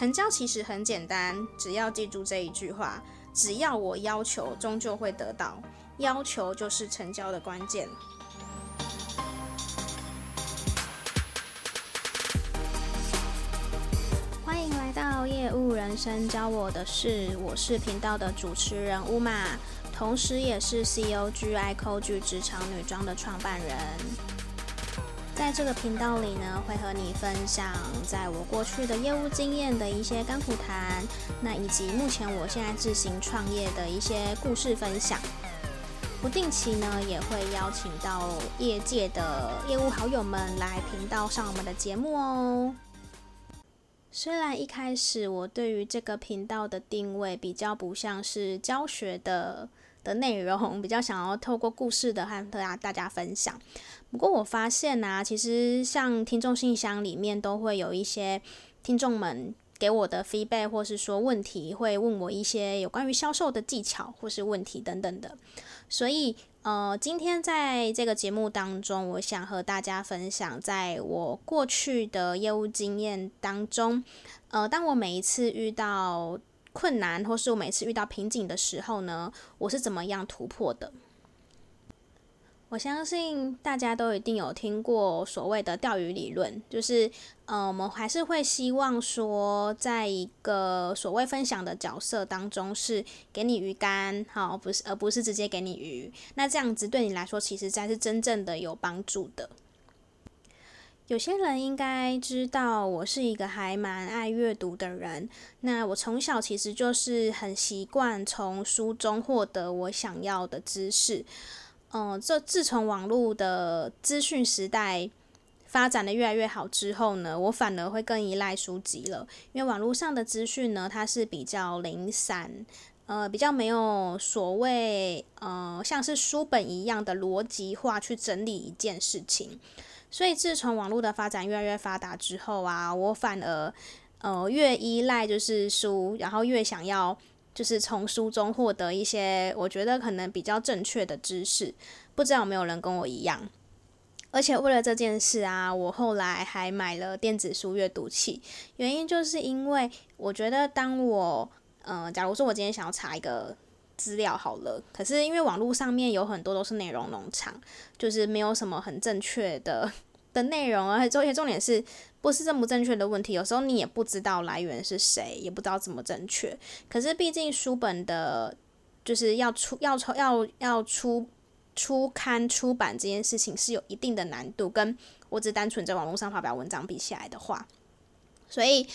成交其实很简单，只要记住这一句话：只要我要求，终究会得到。要求就是成交的关键。欢迎来到业务人生教我的事，我是频道的主持人乌玛，同时也是 COG ICOG 职场女装的创办人。在这个频道里呢，会和你分享在我过去的业务经验的一些甘苦谈，那以及目前我现在自行创业的一些故事分享。不定期呢，也会邀请到业界的业务好友们来频道上我们的节目哦。虽然一开始我对于这个频道的定位比较不像是教学的。的内容比较想要透过故事的和大家大家分享，不过我发现啊，其实像听众信箱里面都会有一些听众们给我的 feedback，或是说问题，会问我一些有关于销售的技巧或是问题等等的。所以呃，今天在这个节目当中，我想和大家分享，在我过去的业务经验当中，呃，当我每一次遇到困难，或是我每次遇到瓶颈的时候呢，我是怎么样突破的？我相信大家都一定有听过所谓的钓鱼理论，就是，呃，我们还是会希望说，在一个所谓分享的角色当中，是给你鱼竿，好，不是，而不是直接给你鱼。那这样子对你来说，其实才是真正的有帮助的。有些人应该知道，我是一个还蛮爱阅读的人。那我从小其实就是很习惯从书中获得我想要的知识。嗯、这自从网络的资讯时代发展的越来越好之后呢，我反而会更依赖书籍了。因为网络上的资讯呢，它是比较零散，呃，比较没有所谓呃像是书本一样的逻辑化去整理一件事情。所以，自从网络的发展越来越发达之后啊，我反而呃越依赖就是书，然后越想要就是从书中获得一些我觉得可能比较正确的知识。不知道有没有人跟我一样？而且为了这件事啊，我后来还买了电子书阅读器。原因就是因为我觉得，当我呃，假如说我今天想要查一个资料好了，可是因为网络上面有很多都是内容农场，就是没有什么很正确的 的内容，而且这些重点是不是正不正确的问题，有时候你也不知道来源是谁，也不知道怎么正确。可是毕竟书本的，就是要出要出要要出出刊出版这件事情是有一定的难度，跟我只单纯在网络上发表文章比起来的话，所以。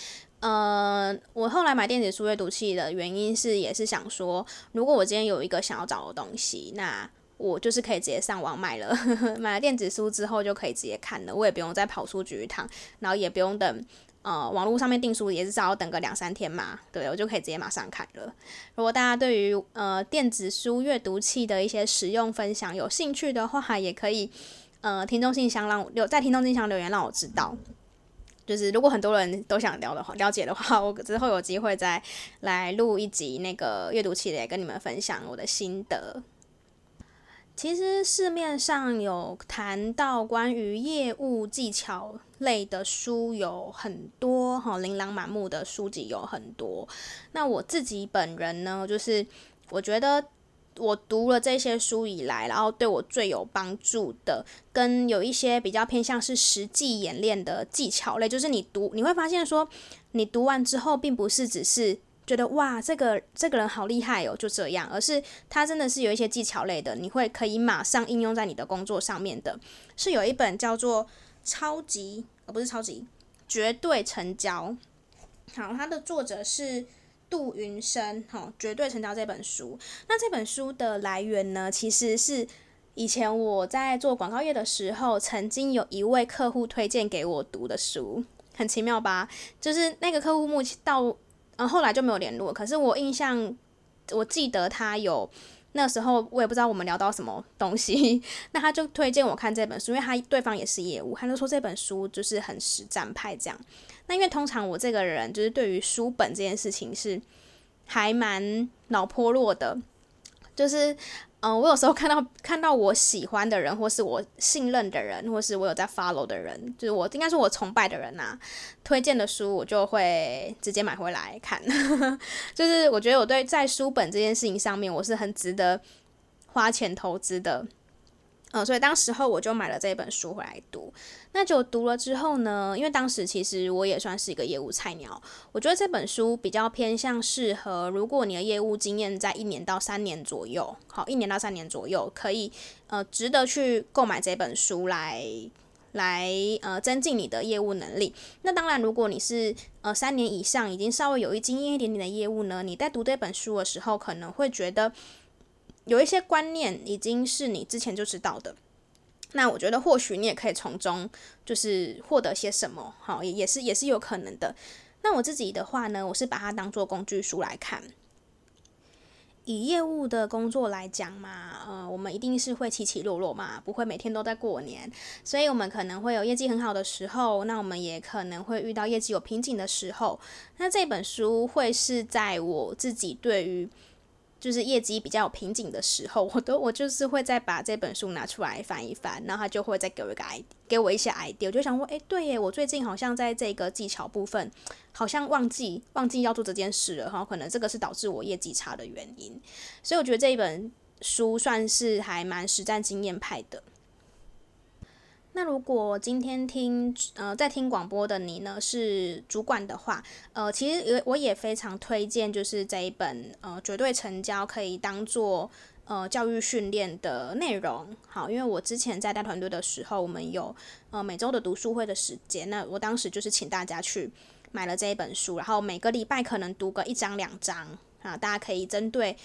呃，我后来买电子书阅读器的原因是，也是想说，如果我今天有一个想要找的东西，那我就是可以直接上网买了。呵呵，买了电子书之后就可以直接看了，我也不用再跑书局一趟，然后也不用等，呃，网络上面订书也是只要等个两三天嘛，对，我就可以直接马上看了。如果大家对于呃电子书阅读器的一些使用分享有兴趣的话，也可以呃听众信箱让我留在听众信箱留言让我知道。就是如果很多人都想聊的话，了解的话，我之后有机会再来录一集那个阅读器的，也跟你们分享我的心得。其实市面上有谈到关于业务技巧类的书有很多，哈，琳琅满目的书籍有很多。那我自己本人呢，就是我觉得。我读了这些书以来，然后对我最有帮助的，跟有一些比较偏向是实际演练的技巧类，就是你读你会发现说，你读完之后，并不是只是觉得哇，这个这个人好厉害哦，就这样，而是他真的是有一些技巧类的，你会可以马上应用在你的工作上面的。是有一本叫做《超级》，而不是超级绝对成交，好，它的作者是。杜云生，哈，绝对成交这本书。那这本书的来源呢，其实是以前我在做广告业的时候，曾经有一位客户推荐给我读的书，很奇妙吧？就是那个客户目前到，嗯，后来就没有联络。可是我印象，我记得他有那时候，我也不知道我们聊到什么东西，那他就推荐我看这本书，因为他对方也是业务，他就说这本书就是很实战派这样。那因为通常我这个人就是对于书本这件事情是还蛮脑破落的，就是嗯、我有时候看到看到我喜欢的人，或是我信任的人，或是我有在 follow 的人，就是我应该是我崇拜的人呐、啊，推荐的书我就会直接买回来看。就是我觉得我对在书本这件事情上面，我是很值得花钱投资的。呃，所以当时候我就买了这本书回来读。那就读了之后呢，因为当时其实我也算是一个业务菜鸟，我觉得这本书比较偏向适合，如果你的业务经验在一年到三年左右，好，一年到三年左右，可以呃值得去购买这本书来来呃增进你的业务能力。那当然，如果你是呃三年以上，已经稍微有一经验一点点的业务呢，你在读这本书的时候，可能会觉得。有一些观念已经是你之前就知道的，那我觉得或许你也可以从中就是获得些什么，好，也也是也是有可能的。那我自己的话呢，我是把它当做工具书来看。以业务的工作来讲嘛，呃，我们一定是会起起落落嘛，不会每天都在过年，所以我们可能会有业绩很好的时候，那我们也可能会遇到业绩有瓶颈的时候。那这本书会是在我自己对于。就是业绩比较有瓶颈的时候，我都我就是会再把这本书拿出来翻一翻，然后他就会再给我一个 idea，给我一些 idea，我就想说，哎，对耶，我最近好像在这个技巧部分，好像忘记忘记要做这件事了然后，可能这个是导致我业绩差的原因，所以我觉得这一本书算是还蛮实战经验派的。那如果今天听呃在听广播的你呢是主管的话，呃，其实我也非常推荐，就是这一本呃绝对成交可以当做呃教育训练的内容。好，因为我之前在带团队的时候，我们有呃每周的读书会的时间，那我当时就是请大家去买了这一本书，然后每个礼拜可能读个一章两章啊，大家可以针对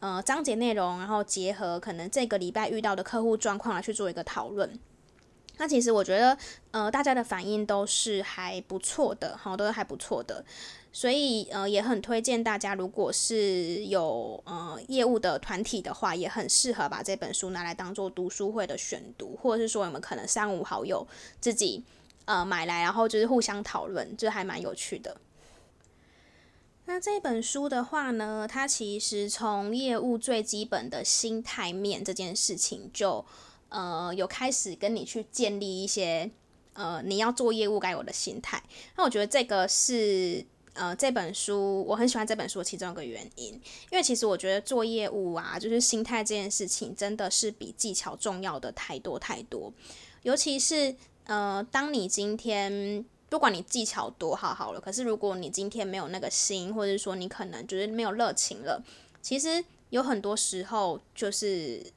呃章节内容，然后结合可能这个礼拜遇到的客户状况来去做一个讨论。那其实我觉得，呃，大家的反应都是还不错的，好，都是还不错的，所以呃，也很推荐大家，如果是有呃业务的团体的话，也很适合把这本书拿来当做读书会的选读，或者是说我们可能三五好友自己呃买来，然后就是互相讨论，就还蛮有趣的。那这本书的话呢，它其实从业务最基本的心态面这件事情就。呃，有开始跟你去建立一些呃，你要做业务该有的心态。那我觉得这个是呃，这本书我很喜欢这本书其中一个原因，因为其实我觉得做业务啊，就是心态这件事情真的是比技巧重要的太多太多。尤其是呃，当你今天不管你技巧多好好了，可是如果你今天没有那个心，或者说你可能就是没有热情了，其实有很多时候就是。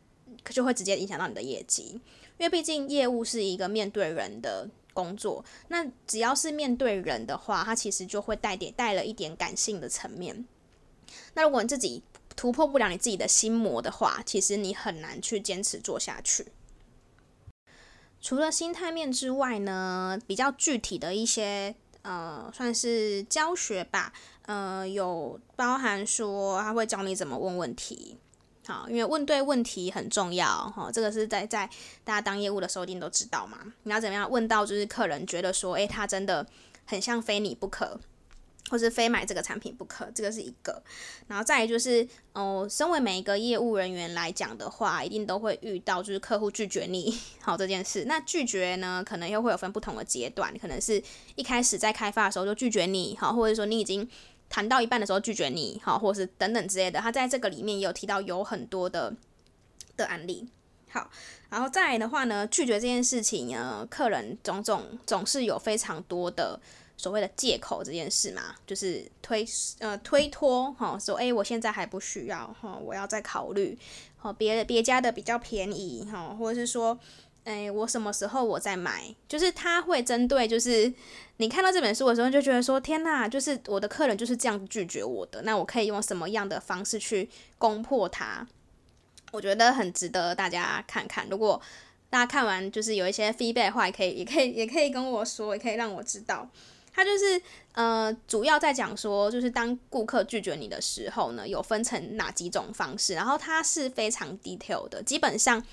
就会直接影响到你的业绩，因为毕竟业务是一个面对人的工作。那只要是面对人的话，它其实就会带点带了一点感性的层面。那如果你自己突破不了你自己的心魔的话，其实你很难去坚持做下去。除了心态面之外呢，比较具体的一些呃，算是教学吧，呃，有包含说他会教你怎么问问题。好，因为问对问题很重要，哈，这个是在在大家当业务的时候一定都知道嘛。你要怎么样问到就是客人觉得说，诶，他真的很像非你不可，或是非买这个产品不可，这个是一个。然后再来就是，哦，身为每一个业务人员来讲的话，一定都会遇到就是客户拒绝你，好这件事。那拒绝呢，可能又会有分不同的阶段，可能是一开始在开发的时候就拒绝你，好，或者说你已经。谈到一半的时候拒绝你，好，或者是等等之类的，他在这个里面也有提到有很多的的案例，好，然后再来的话呢，拒绝这件事情呢，客人种种总是有非常多的所谓的借口这件事嘛，就是推呃推脱哈，说诶，我现在还不需要哈，我要再考虑，好，别别家的比较便宜哈，或者是说。哎，我什么时候我再买？就是他会针对，就是你看到这本书的时候，就觉得说天哪，就是我的客人就是这样拒绝我的，那我可以用什么样的方式去攻破他？我觉得很值得大家看看。如果大家看完就是有一些 feedback 的话，也可以，也可以，也可以跟我说，也可以让我知道。他就是呃，主要在讲说，就是当顾客拒绝你的时候呢，有分成哪几种方式，然后它是非常 detail 的，基本上。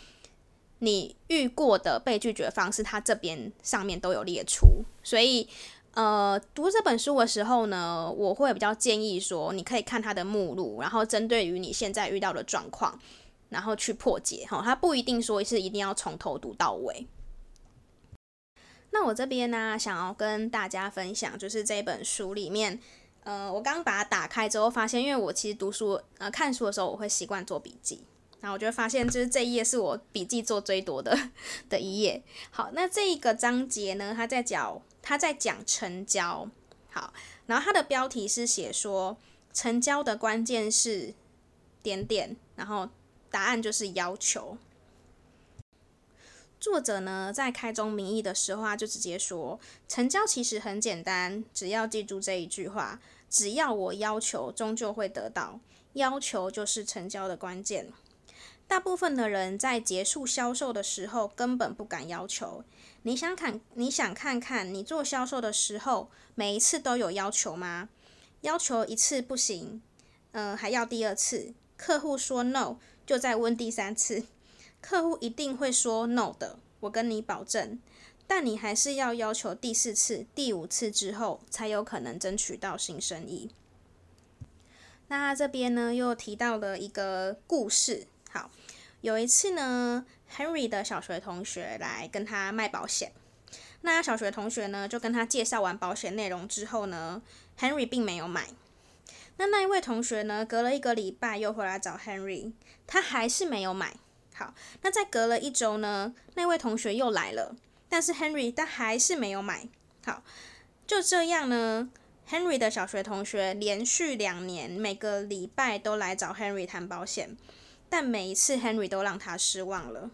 你遇过的被拒绝方式，它这边上面都有列出，所以呃，读这本书的时候呢，我会比较建议说，你可以看它的目录，然后针对于你现在遇到的状况，然后去破解哈，它不一定说是一定要从头读到尾。那我这边呢，想要跟大家分享，就是这本书里面，呃，我刚把它打开之后，发现，因为我其实读书呃看书的时候，我会习惯做笔记，然后我就发现，就是这一页是我笔记做最多的 的一页。好，那这一个章节呢，它在讲它在讲成交，好，然后它的标题是写说，成交的关键是点点，然后答案就是要求。作者呢，在开宗明义的时候，他就直接说，成交其实很简单，只要记住这一句话：只要我要求，终究会得到。要求就是成交的关键。大部分的人在结束销售的时候，根本不敢要求。你想看，你想看看，你做销售的时候，每一次都有要求吗？要求一次不行，嗯、还要第二次。客户说 no，就再问第三次。客户一定会说 no 的，我跟你保证。但你还是要要求第四次、第五次之后，才有可能争取到新生意。那这边呢，又提到了一个故事。好，有一次呢，Henry 的小学同学来跟他卖保险。那小学同学呢，就跟他介绍完保险内容之后呢，Henry 并没有买。那那一位同学呢，隔了一个礼拜又回来找 Henry，他还是没有买。好，那再隔了一周呢，那位同学又来了，但是 Henry 他还是没有买。好，就这样呢，Henry 的小学同学连续两年每个礼拜都来找 Henry 谈保险，但每一次 Henry 都让他失望了。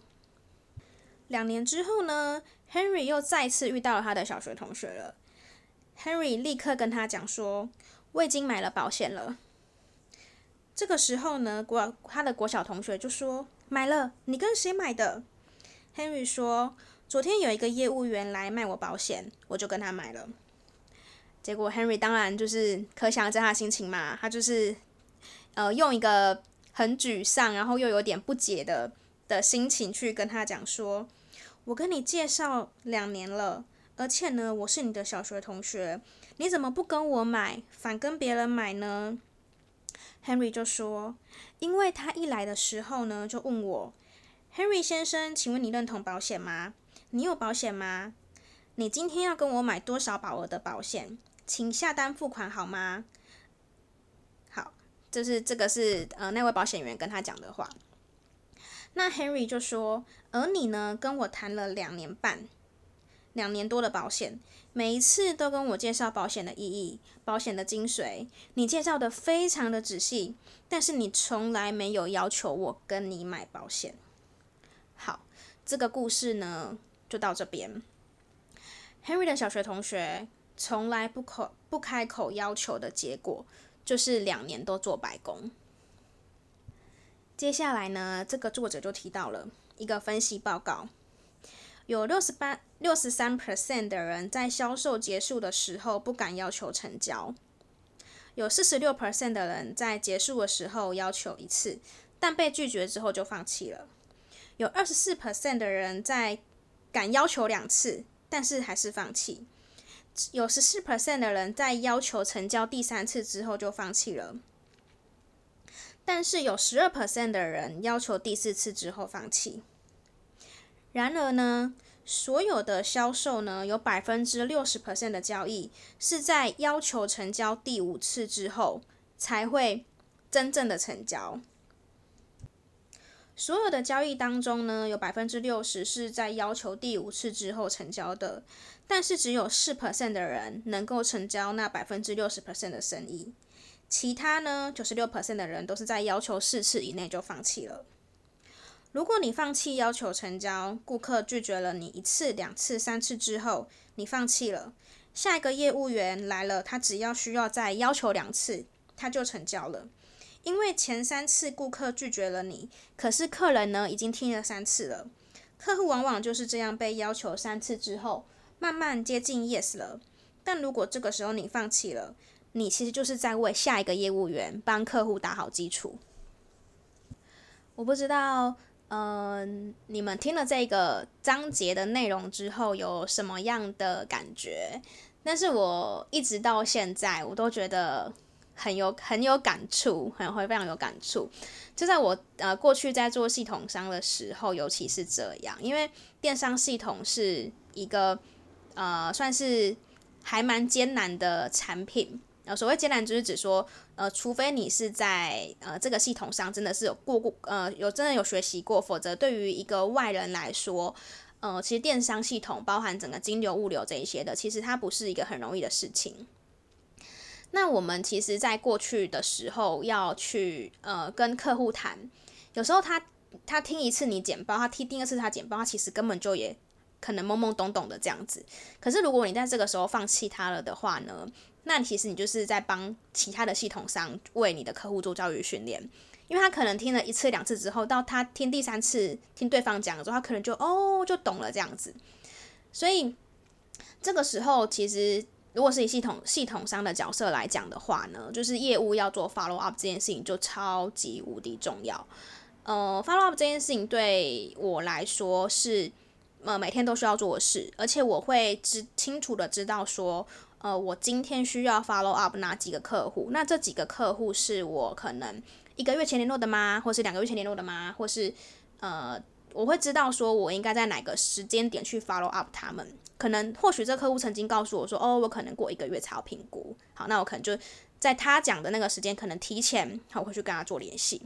两年之后呢，Henry 又再次遇到了他的小学同学了，Henry 立刻跟他讲说：“我已经买了保险了。”这个时候呢，国他的国小同学就说。买了，你跟谁买的？Henry 说，昨天有一个业务员来卖我保险，我就跟他买了。结果 Henry 当然就是可想而知他的心情嘛，他就是呃用一个很沮丧，然后又有点不解的的心情去跟他讲说：“我跟你介绍两年了，而且呢，我是你的小学同学，你怎么不跟我买，反跟别人买呢？” Henry 就说：“因为他一来的时候呢，就问我，Henry 先生，请问你认同保险吗？你有保险吗？你今天要跟我买多少保额的保险？请下单付款好吗？”就是这个是呃那位保险员跟他讲的话。那 Henry 就说：“而你呢，跟我谈了两年半。”两年多的保险，每一次都跟我介绍保险的意义、保险的精髓。你介绍的非常的仔细，但是你从来没有要求我跟你买保险。好，这个故事呢就到这边。Henry 的小学同学从来不口不开口要求的结果，就是两年都做白工。接下来呢，这个作者就提到了一个分析报告。有六十八、六十三 percent 的人在销售结束的时候不敢要求成交，有四十六 percent 的人在结束的时候要求一次，但被拒绝之后就放弃了。有二十四 percent 的人在敢要求两次，但是还是放弃。有十四 percent 的人在要求成交第三次之后就放弃了，但是有十二 percent 的人要求第四次之后放弃。然而呢，所有的销售呢，有百分之六十 percent 的交易是在要求成交第五次之后才会真正的成交。所有的交易当中呢，有百分之六十是在要求第五次之后成交的，但是只有四 percent 的人能够成交那百分之六十 percent 的生意，其他呢，九十六 percent 的人都是在要求四次以内就放弃了。如果你放弃要求成交，顾客拒绝了你一次、两次、三次之后，你放弃了，下一个业务员来了，他只要需要再要求两次，他就成交了。因为前三次顾客拒绝了你，可是客人呢已经听了三次了，客户往往就是这样被要求三次之后，慢慢接近 yes 了。但如果这个时候你放弃了，你其实就是在为下一个业务员帮客户打好基础。我不知道。嗯，你们听了这个章节的内容之后有什么样的感觉？但是我一直到现在，我都觉得很有很有感触，很会非常有感触。就在我呃过去在做系统商的时候，尤其是这样，因为电商系统是一个呃算是还蛮艰难的产品。呃，所谓艰难就是指说，呃，除非你是在呃这个系统上真的是有过过呃有真的有学习过，否则对于一个外人来说，呃，其实电商系统包含整个金流、物流这一些的，其实它不是一个很容易的事情。那我们其实，在过去的时候要去呃跟客户谈，有时候他他听一次你简报，他听第二次他简报，他其实根本就也可能懵懵懂懂的这样子。可是如果你在这个时候放弃他了的话呢？那其实你就是在帮其他的系统商为你的客户做教育训练，因为他可能听了一次两次之后，到他听第三次听对方讲的时候，他可能就哦就懂了这样子。所以这个时候，其实如果是以系统系统商的角色来讲的话呢，就是业务要做 follow up 这件事情就超级无敌重要。呃，follow up 这件事情对我来说是呃每天都需要做的事，而且我会知清楚的知道说。呃，我今天需要 follow up 哪几个客户？那这几个客户是我可能一个月前联络的吗？或是两个月前联络的吗？或是呃，我会知道说我应该在哪个时间点去 follow up 他们？可能或许这客户曾经告诉我说，哦，我可能过一个月才要评估。好，那我可能就在他讲的那个时间，可能提前，好，我会去跟他做联系。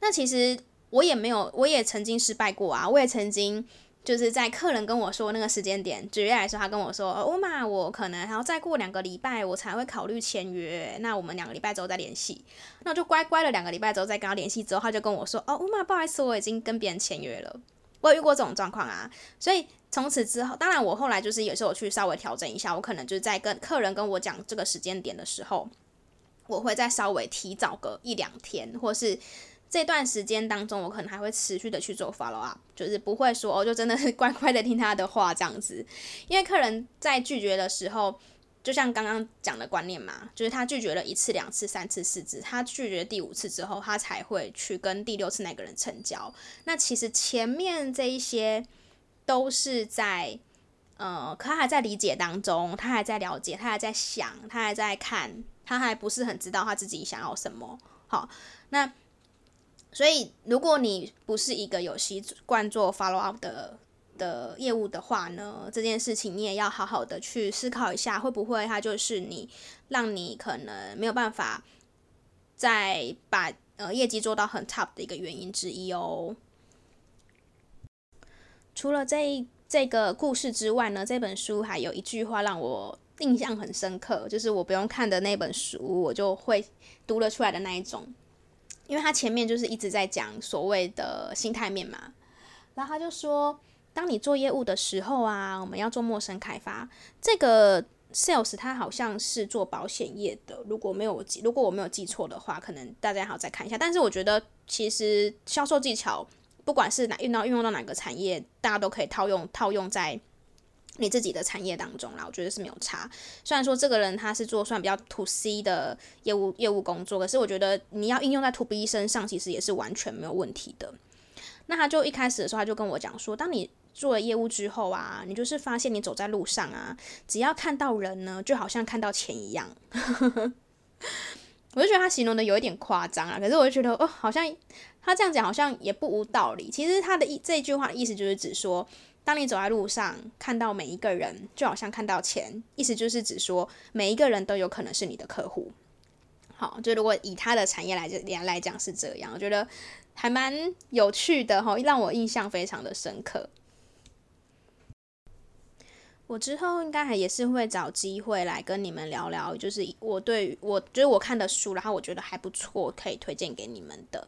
那其实我也没有，我也曾经失败过啊，我也曾经。就是在客人跟我说那个时间点，举例来说，他跟我说：“欧玛，我可能还要再过两个礼拜，我才会考虑签约。那我们两个礼拜之后再联系。”那我就乖乖的两个礼拜之后再跟他联系。之后他就跟我说：“哦，欧玛，不好意思，我已经跟别人签约了。”我有遇过这种状况啊。所以从此之后，当然我后来就是有时候我去稍微调整一下，我可能就是在跟客人跟我讲这个时间点的时候，我会再稍微提早个一两天，或是。这段时间当中，我可能还会持续的去做 follow up，就是不会说哦，就真的是 乖乖的听他的话这样子。因为客人在拒绝的时候，就像刚刚讲的观念嘛，就是他拒绝了一次、两次、三次、四次，他拒绝第五次之后，他才会去跟第六次那个人成交。那其实前面这一些都是在呃，他还在理解当中，他还在了解，他还在想，他还在看，他还不是很知道他自己想要什么。好，那。所以，如果你不是一个有习惯做 follow up 的的业务的话呢，这件事情你也要好好的去思考一下，会不会它就是你让你可能没有办法再把呃业绩做到很 top 的一个原因之一哦。除了这这个故事之外呢，这本书还有一句话让我印象很深刻，就是我不用看的那本书，我就会读了出来的那一种。因为他前面就是一直在讲所谓的心态面嘛，然后他就说，当你做业务的时候啊，我们要做陌生开发。这个 sales 他好像是做保险业的，如果没有记，如果我没有记错的话，可能大家好再看一下。但是我觉得其实销售技巧，不管是哪运到运用到哪个产业，大家都可以套用套用在。你自己的产业当中啦，我觉得是没有差。虽然说这个人他是做算比较 to C 的业务业务工作，可是我觉得你要应用在 to B 身上，其实也是完全没有问题的。那他就一开始的时候，他就跟我讲说，当你做了业务之后啊，你就是发现你走在路上啊，只要看到人呢，就好像看到钱一样。我就觉得他形容的有一点夸张啊，可是我就觉得哦，好像他这样讲好像也不无道理。其实他的意这句话的意思就是指说。当你走在路上，看到每一个人，就好像看到钱，意思就是指说每一个人都有可能是你的客户。好，就如果以他的产业来讲来讲是这样，我觉得还蛮有趣的哈，让我印象非常的深刻。我之后应该还也是会找机会来跟你们聊聊，就是我对我就是我看的书，然后我觉得还不错，可以推荐给你们的。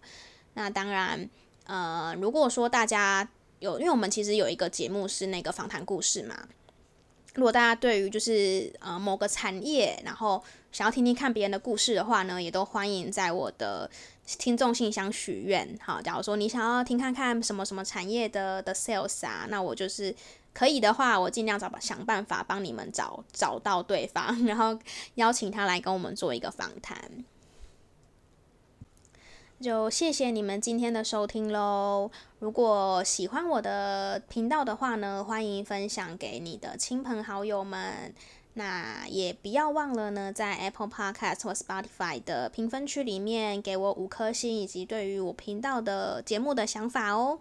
那当然，呃，如果说大家。有，因为我们其实有一个节目是那个访谈故事嘛。如果大家对于就是呃某个产业，然后想要听听看别人的故事的话呢，也都欢迎在我的听众信箱许愿。好，假如说你想要听看看什么什么产业的的 sales 啊，那我就是可以的话，我尽量找想办法帮你们找找到对方，然后邀请他来跟我们做一个访谈。就谢谢你们今天的收听喽！如果喜欢我的频道的话呢，欢迎分享给你的亲朋好友们。那也不要忘了呢，在 Apple Podcast 或 Spotify 的评分区里面给我五颗星，以及对于我频道的节目的想法哦。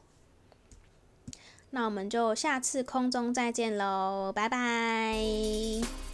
那我们就下次空中再见喽，拜拜。